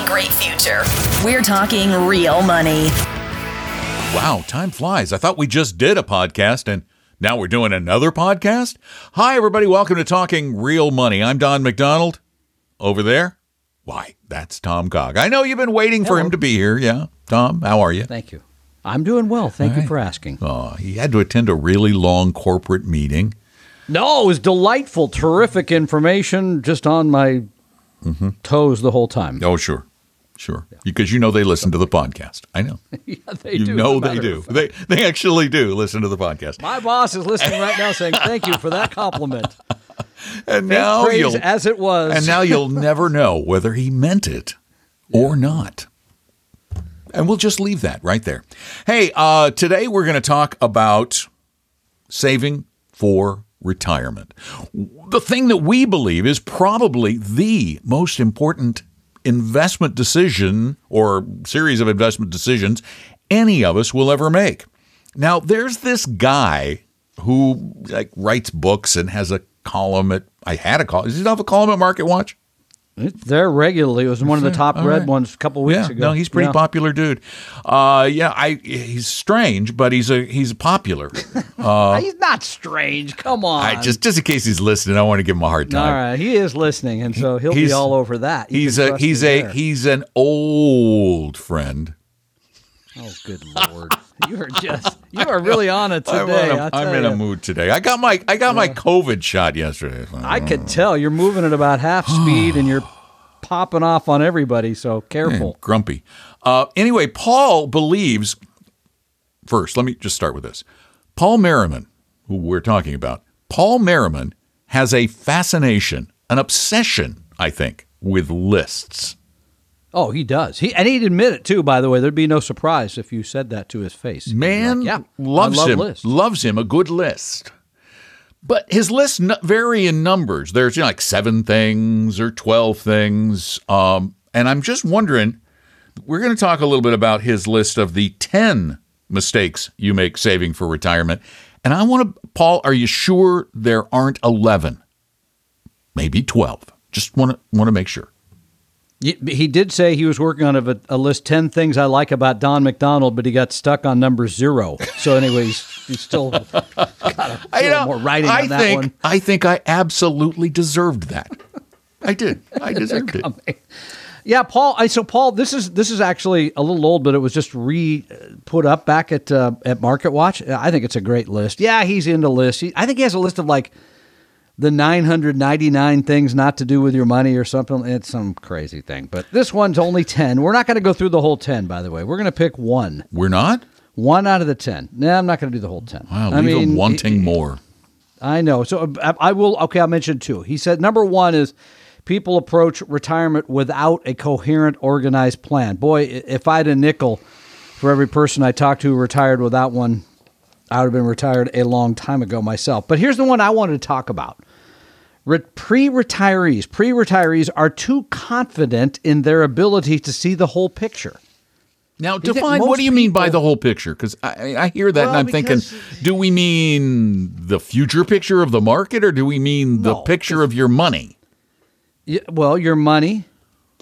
A great future. We're talking real money. Wow, time flies. I thought we just did a podcast and now we're doing another podcast. Hi, everybody. Welcome to Talking Real Money. I'm Don McDonald. Over there, why, that's Tom Cock. I know you've been waiting for him to be here. Yeah. Tom, how are you? Thank you. I'm doing well. Thank you for asking. Oh, he had to attend a really long corporate meeting. No, it was delightful, terrific information, just on my mm-hmm. toes the whole time. Oh, sure. Sure. Because you know they listen to the podcast. I know. yeah, they you do. know they do. They they actually do listen to the podcast. My boss is listening right now, saying thank you for that compliment. And Take now you'll as it was. and now you'll never know whether he meant it or not. And we'll just leave that right there. Hey, uh, today we're going to talk about saving for retirement. The thing that we believe is probably the most important investment decision or series of investment decisions any of us will ever make. Now, there's this guy who like writes books and has a column at I had a column. Does he have a column at Market Watch? It's there regularly. It was one of the top All read right. ones a couple weeks yeah, ago. no, he's a pretty Yeah. popular dude. Uh, yeah, I he's strange, but he's a he's popular. he's not strange. Come on. I just just in case he's listening, I want to give him a hard time. All right, He is listening, and so he'll He's- be all over that. You He's a he's a there. he's an old friend. Oh, good lord! you are just you are really on it I'm, today. in a- I'm in a mood today. I got my I got my COVID shot yesterday. I could tell you're moving at about half speed, and you're popping off on everybody. So careful. grumpy. Uh, anyway, Paul believes. First, let me just start with this. Paul Merriman, who we're talking about, Paul Merriman has a fascination, an obsession, I think, with lists. Oh, he does. He and he'd admit it too. By the way, there'd be no surprise if you said that to his face. Man like, yeah, loves love him, lists. loves him a good list. But his lists vary in numbers. There's you know, like seven things or 12 things. Um, and I'm just wondering, we're going to talk a little bit about his list of the 10 mistakes you make saving for retirement. And I want to, Paul, are you sure there aren't 11? Maybe 12. Just want to want to make sure. He did say he was working on a, a list ten things I like about Don McDonald, but he got stuck on number zero. So, anyways, he's still got a little more writing I on that think one. I think I absolutely deserved that. I did. I deserved it. Yeah, Paul. I, so Paul, this is this is actually a little old, but it was just re put up back at uh, at Market Watch. I think it's a great list. Yeah, he's into lists. He, I think he has a list of like the 999 things not to do with your money or something. It's some crazy thing. But this one's only 10. We're not going to go through the whole 10, by the way. We're going to pick one. We're not. One out of the 10. No, I'm not going to do the whole 10. Wow, I leave him mean, wanting more. I know. So uh, I I will. Okay, I'll mention two. He said number one is people approach retirement without a coherent, organized plan. Boy, if I had a nickel for every person I talked to who retired without one, I would have been retired a long time ago myself. But here's the one I wanted to talk about. Re- pre-retirees, pre-retirees are too confident in their ability to see the whole picture. Now, define what do you mean by the whole picture? Because I, I hear that Well, and I'm thinking, do we mean the future picture of the market or do we mean the picture of your money? Yeah, well, your money,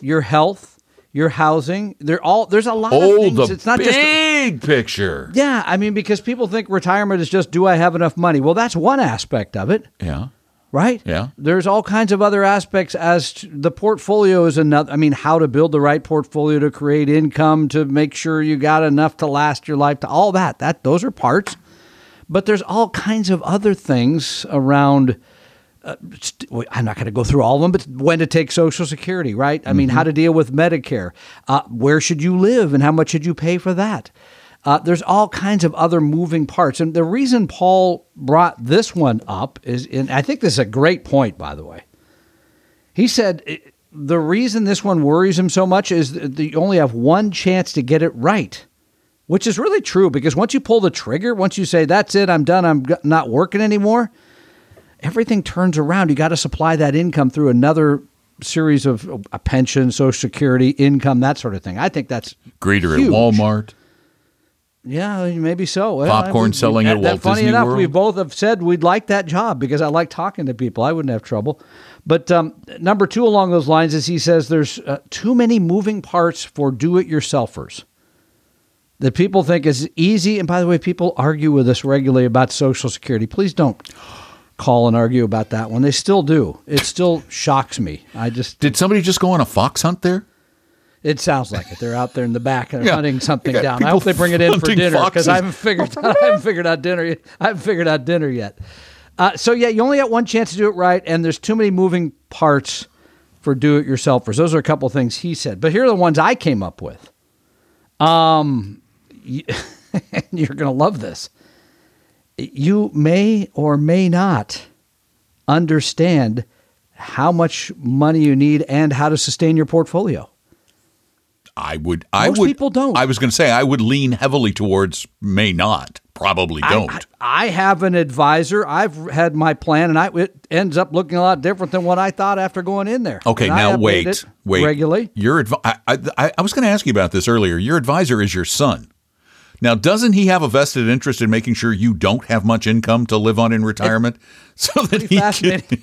your health, your housing, they're all there's a lot of Oh, things. the it's not just big picture. Yeah, I mean because people think retirement is just do I have enough money? Well, that's one aspect of it, Yeah. Right? Yeah. There's all kinds of other aspects as the portfolio is another I mean how to build the right portfolio to create income to make sure you got enough to last your life to all that. That those are parts. But there's all kinds of other things around uh, I'm not going to go through all of them, but when to take Social Security, right? I mean, how to deal with Medicare. Uh, where should you live and how much should you pay for that? Uh, there's all kinds of other moving parts. And the reason Paul brought this one up is, and I think this is a great point, by the way. He said the reason this one worries him so much is that you only have one chance to get it right, which is really true because once you pull the trigger, once you say, that's it, I'm done, I'm not working anymore, everything turns around. You got to supply that income through another series of a pension, social security, income, that sort of thing. I think that's greeter huge. at Walmart. Yeah, maybe so. Well, Popcorn selling at Walt funny Disney enough, World. we both have said we'd like that job because I like talking to people. I wouldn't have trouble. But um, number two along those lines is he says there's uh, too many moving parts for do-it-yourselfers. That people think is easy, and by the way, people argue with us regularly about Social Security. Please don't call and argue about that one. They still do. It still shocks me. I just Did somebody just go on a fox hunt there? It sounds like it. They're out there in the back and Yeah. hunting something down. I hope they bring it in for dinner because. I haven't figured I haven't figured out dinner. yet. I haven't figured out dinner yet. Uh, so yeah, you only got one chance to do it right, and there's too many moving parts for do-it-yourselfers. Those are a couple of things he said, but here are the ones I came up with. Um, y- you're gonna love this. You may or may not understand how much money you need and how to sustain your portfolio. I would. I Most would. people don't. I was going to say I would lean heavily towards may not. Probably don't. I, I have an advisor. I've had my plan, and I, it ends up looking a lot different than what I thought after going in there. okay, And I now wait. it Wait. regularly. Your advi- I, I, I was going to ask you about this earlier. Your advisor is your son. Now, doesn't he have a vested interest in making sure you don't have much income to live on in retirement, so that he can.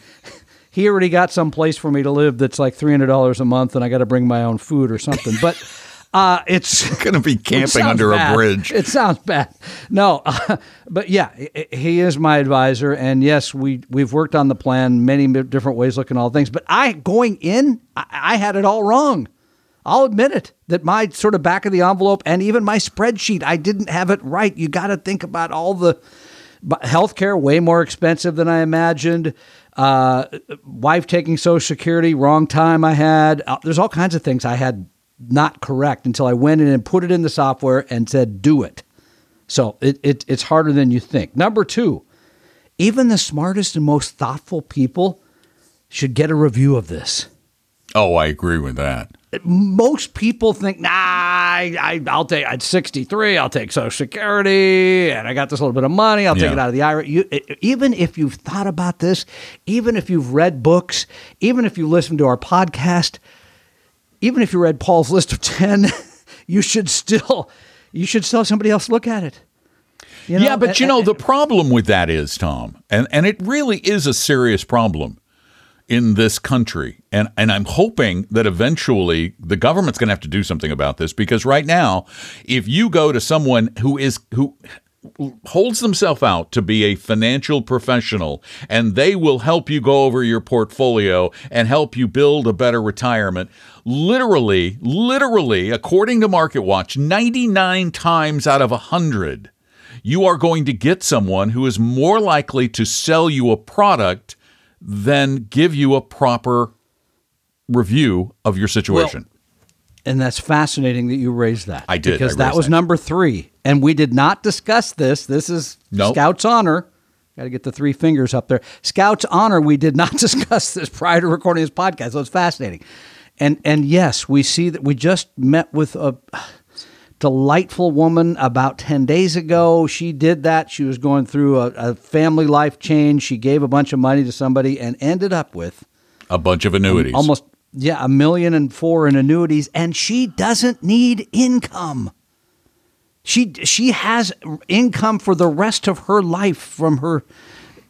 He already got some place for me to live that's like three hundred dollars a month, and I got to bring my own food or something. But uh, it's going to be camping under bad. a bridge? It sounds bad. No, but yeah, he is my advisor, and yes, we we've worked on the plan many different ways, looking at all things. But I going in, I, I had it all wrong. I'll admit it that my sort of back of the envelope and even my spreadsheet, I didn't have it right. You got to think about all the healthcare way more expensive than I imagined. Uh, wife taking Social Security, wrong time I had. Uh, there's all kinds of things I had not correct until I went in and put it in the software and said, do it. So it, it, it's harder than you think. Number two, even the smartest and most thoughtful people should get a review of this. oh, I agree with that. Most people think, nah, I, I, I'll take, at 63, I'll take Social Security, and I got this little bit of money, I'll take it out of the IRA. You, even if you've thought about this, even if you've read books, even if you listened to our podcast, even if you read Paul's list of 10, you should still, you should still have somebody else look at it. You yeah, but and- you know and- the problem with that is Tom, and and it really is a serious problem in this country, and and I'm hoping that eventually the government's going to have to do something about this because right now, if you go to someone who is who holds themselves out to be a financial professional and they will help you go over your portfolio and help you build a better retirement literally literally according to market watch 99 times out of 100 you are going to get someone who is more likely to sell you a product than give you a proper review of your situation. And that's fascinating that you raised that. I did. I Because that was that. number three. And we did not discuss this. This is Nope. Scout's honor. Got to get the three fingers up there. Scout's honor, we did not discuss this prior to recording this podcast. So it's fascinating. And and yes, we see that we just met with a delightful woman about 10 days ago. She did that. She was going through a, a family life change. She gave a bunch of money to somebody and ended up with a bunch of annuities. Um, almost yeah a million and four in annuities and she doesn't need income she she has income for the rest of her life from her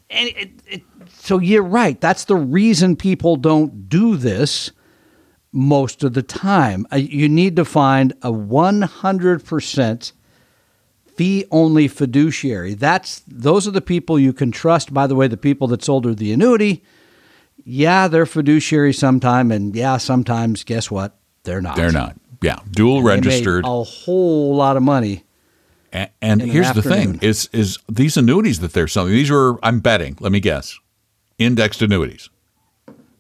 and it, it, so you're right that's the reason people don't do this most of the time Uh, you need to find a 100% fee only fiduciary that's those are the people you can trust by the way the people that sold her the annuity yeah, they're fiduciary sometime, and yeah, sometimes guess what? They're not. They're not. Yeah, dual They made registered. a whole lot of money. And, in an here's the thing: is is these annuities that they're selling? These were, I'm betting. Let me guess, indexed annuities.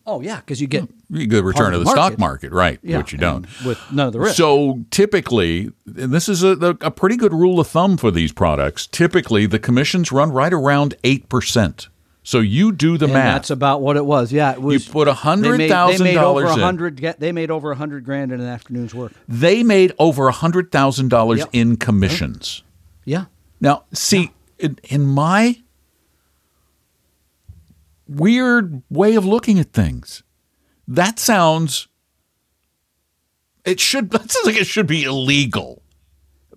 Oh yeah, because you get hmm. You get a return of the the stock market. market, right? yeah, which you don't. with none of the risk. So typically, and this is a, a pretty good rule of thumb for these products. Typically, the commissions run right around eight percent. So you do the and math. that's about what it was. Yeah, it was. put they made- $100,000 They made over in. a hundred. They made over a hundred grand in an afternoon's work. they made over a hundred thousand dollars Yep. in commissions. Yeah. Now, see, in, in my weird way of looking at things, that sounds. It should. That sounds like it should be illegal.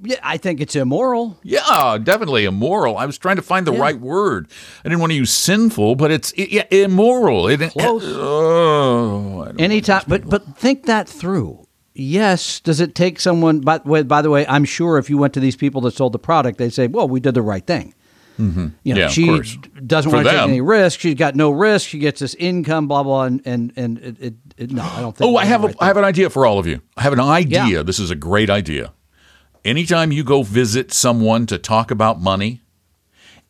Yeah, I think it's immoral. Yeah, definitely immoral. I was trying to find the Yeah. right word. I didn't want to use sinful, but it's i yeah, immoral. It, Close. Oh, I Anytime, but but think that through. Yes, does it take someone? By by the way, I'm sure if you went to these people that sold the product, they'd say, "Well, we did the right thing." You know, Mm-hmm. Yeah, she doesn't For want to take any risk. She's got no risk. She gets this income, blah blah, and and and it, it, it no, I don't think. Oh, I have right I have an idea for all of you. I have an idea. Yeah. This is a great idea. Anytime you go visit someone to talk about money,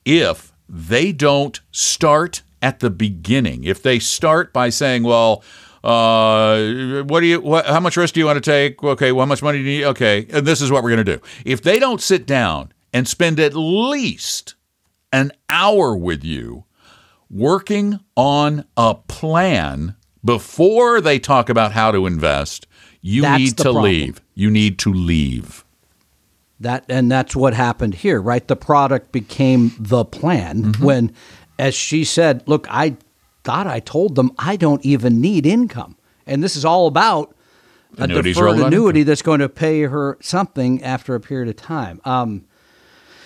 if they don't start at the beginning, if they start by saying, "Well, uh, what do you? What, how much risk do you want to take? Okay, well, how much money do you need? Okay, and this is what we're going to do." If they don't sit down and spend at least an hour with you working on a plan before they talk about how to invest, you That's need to problem. leave. You need to leave. That and that's what happened here, right? The product became the plan Mm-hmm. when, as she said, "Look, I thought I told them I don't even need income, and this is all about a Annuities all deferred annuity that's going to pay her something after a period of time." Um,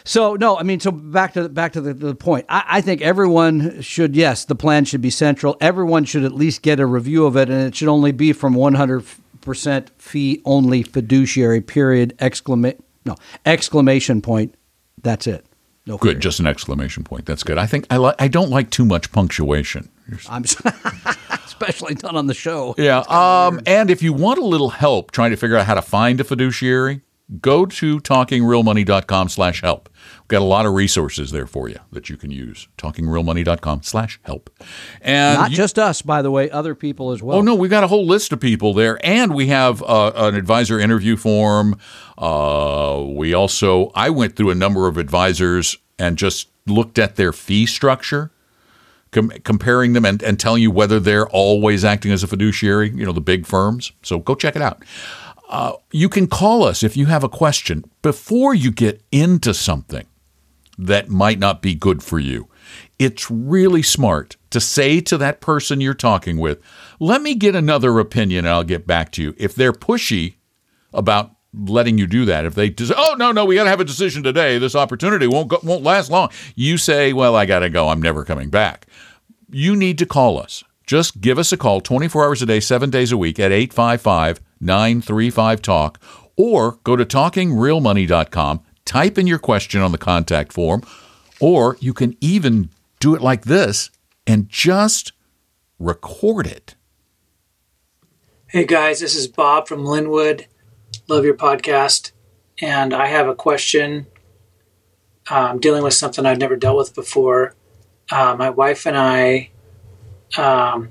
so no, I mean, so back to back to the, the point. I, I think everyone should. Yes, the plan should be central. Everyone should at least get a review of it, and it should only be from one hundred percent fee only fiduciary. Period. Exclamation no exclamation point. That's it. No Good, period. just an exclamation point. That's good. I think I like. I don't like too much punctuation. I'm especially done on the show. Yeah. Um, and if you want a little help trying to figure out how to find a fiduciary, go to talkingrealmoney.com slash help. Got a lot of resources there for you that you can use. Talkingrealmoney.com slash help. And Not you- just us, by the way, other people as well. Oh no, we've got a whole list of people there, and we have uh, an advisor interview form. Uh, we also, I went through a number of advisors and just looked at their fee structure, com- comparing them and, and telling you whether they're always acting as a fiduciary. You know, the big firms. So go check it out. Uh, you can call us if you have a question before you get into something that might not be good for you. It's really smart to say to that person you're talking with, let me get another opinion and I'll get back to you. If they're pushy about letting you do that, if they just, oh, no, no, we got to have a decision today. This opportunity won't, go, won't last long. You say, well, I got to go. I'm never coming back. You need to call us. Just give us a call 24 hours a day, seven days a week at 855 935 Talk or go to talkingrealmoney.com, type in your question on the contact form, or you can even do it like this and just record it. Hey guys, this is Bob from Linwood. Love your podcast. And I have a question. Um, dealing with something I've never dealt with before. Uh, my wife and I um,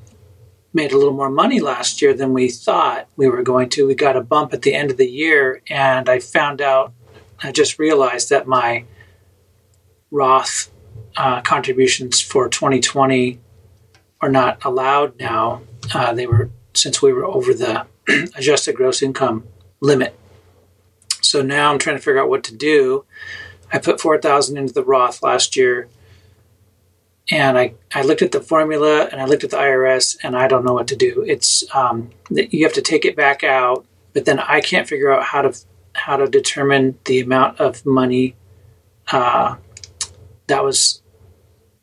made a little more money last year than we thought we were going to. We got a bump at the end of the year, and I found out, I just realized that my Roth uh, contributions for 2020 are not allowed now. Uh, they were since we were over the adjusted gross income limit. So now I'm trying to figure out what to do. I put 4,000 into the Roth last year and I, I looked at the formula and I looked at the IRS and I don't know what to do. It's um, you have to take it back out, but then I can't figure out how to how to determine the amount of money uh, that was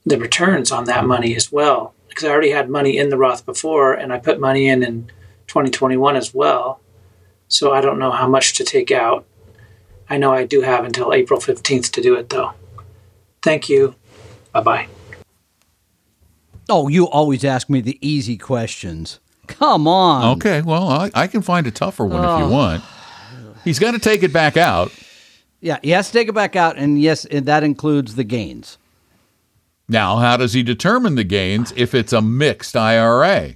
the returns on that money as well because I already had money in the Roth before and I put money in in 2021 as well. So I don't know how much to take out. I know I do have until April 15th to do it though. Thank you. Bye bye. Oh, you always ask me the easy questions. Come on. Okay, well, I, I can find a tougher one if you want. He's got to take it back out. Yeah, he has to take it back out, and yes, and that includes the gains. Now, how does he determine the gains if it's a mixed IRA?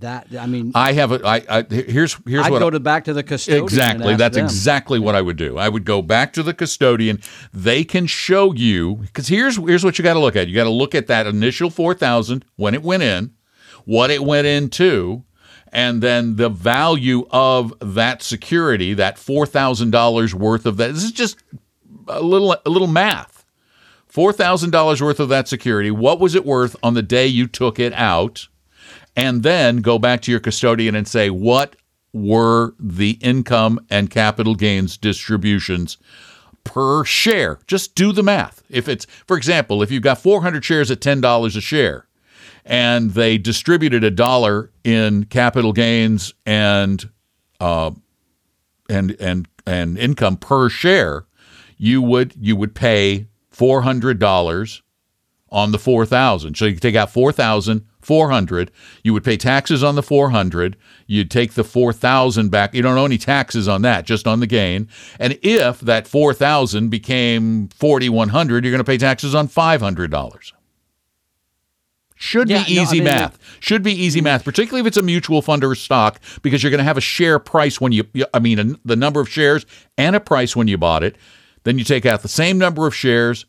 that I mean, I have a. I, I here's here's I'd what go to back to the custodian. Exactly. That's them. exactly what I would do. I would go back to the custodian. They can show you because here's here's what you got to look at. You got to look at that initial four thousand when it went in, what it went into, and then the value of that security, that four thousand dollars worth of that. This is just a little a little math. Four thousand dollars worth of that security. What was it worth on the day you took it out? and then go back to your custodian and say, what were the income and capital gains distributions per share? Just do the math. If it's, for example, if you've got 400 shares at $10 a share and they distributed a dollar in capital gains and, uh, and, and, and income per share, you would, you would pay $400 on the 4000 so you take out 4400 you would pay taxes on the 400 you'd take the 4000 back. You don't owe any taxes on that just on the gain. And if that 4000 became 4100 you're going to pay taxes on $500 should Yeah, be no, I easy mean, math should be easy math particularly if it's a mutual fund or stock because you're going to have a share price when you i mean a, the number of shares and a price when you bought it then you take out the same number of shares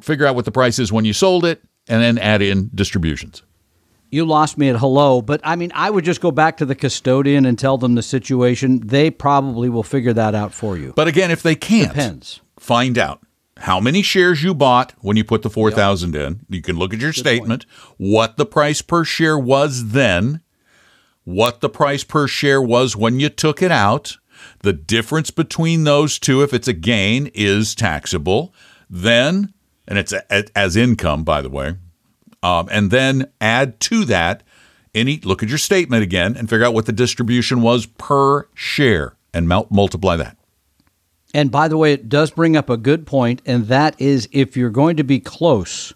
figure out what the price is when you sold it, and then add in distributions. You lost me at hello, but I mean, I would just go back to the custodian and tell them the situation. They probably will figure that out for you. But again, if they can't, Depends. find out how many shares you bought when you put the 4000 in. You can look at your statement, what the price per share was then, what the price per share was when you took it out. The difference between those two, if it's a gain, is taxable. Then, and it's a, as income, by the way, um, and then add to that any look at your statement again and figure out what the distribution was per share and mul- multiply that. And by the way, it does bring up a good point, and that is if you're going to be close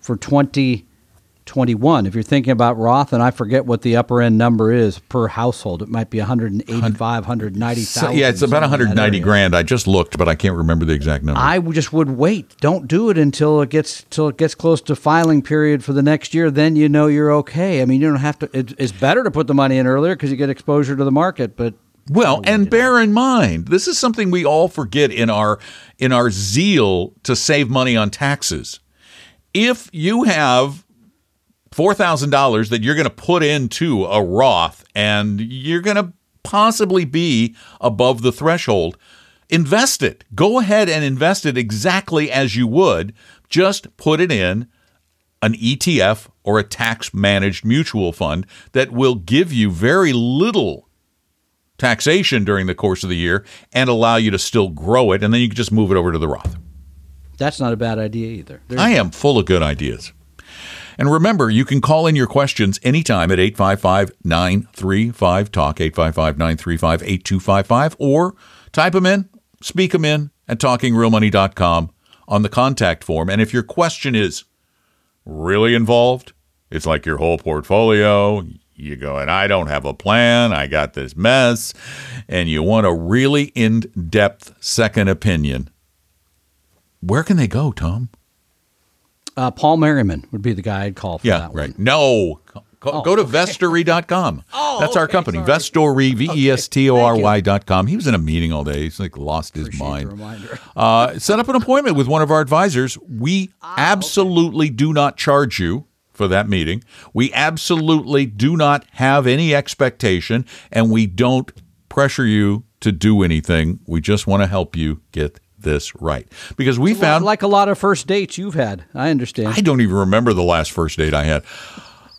for 2021, if you're thinking about Roth, and I forget what the upper end number is per household, it might be 185, 190,000. So, yeah, it's about somewhere 190 grand. I just looked, but I can't remember the exact number. I just would wait. Don't do it until it gets till it gets close to filing period for the next year. Then you know you're okay. I mean, you don't have to. It, it's better to put the money in earlier because you get exposure to the market. But Well, and bear in mind, this is something we all forget in our in our zeal to save money on taxes. If you have $4,000 that you're going to put into a Roth and you're going to possibly be above the threshold, invest it. Go ahead and invest it exactly as you would. Just put it in an ETF or a tax managed mutual fund that will give you very little taxation during the course of the year and allow you to still grow it. And then you can just move it over to the Roth. that's not a bad idea either. There's- I am full of good ideas. And remember, you can call in your questions anytime at 855 935 Talk, 855 935 8255, or type them in, speak them in at talkingrealmoney.com on the contact form. And if your question is really involved, it's like your whole portfolio. You go, and I don't have a plan. I got this mess. And you want a really in depth second opinion. Where can they go, Tom? uh, Paul Merriman would be the guy I'd call for Yeah, that one. right. No. Go, go to vestory.com. Oh, That's our okay, company. sorry. Vestory, V E S T O R Y.com. He was in a meeting all day. He's like lost his Appreciate mind. Uh, set up an appointment with one of our advisors. We Ah, absolutely do not charge you for that meeting. We absolutely do not have any expectation, and we don't pressure you to do anything. We just want to help you get this right. Because we found like a lot of first dates you've had. I understand. I don't even remember the last first date I had.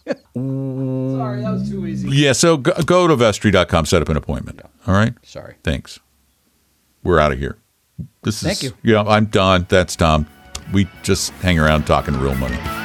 Sorry, that was too easy. Yeah, so go, go to vestory.com, set up an appointment. All right? Sorry. Thanks. We're out of here. This is Thank you. Yeah, I'm done. That's Tom. We just hang around talking real money.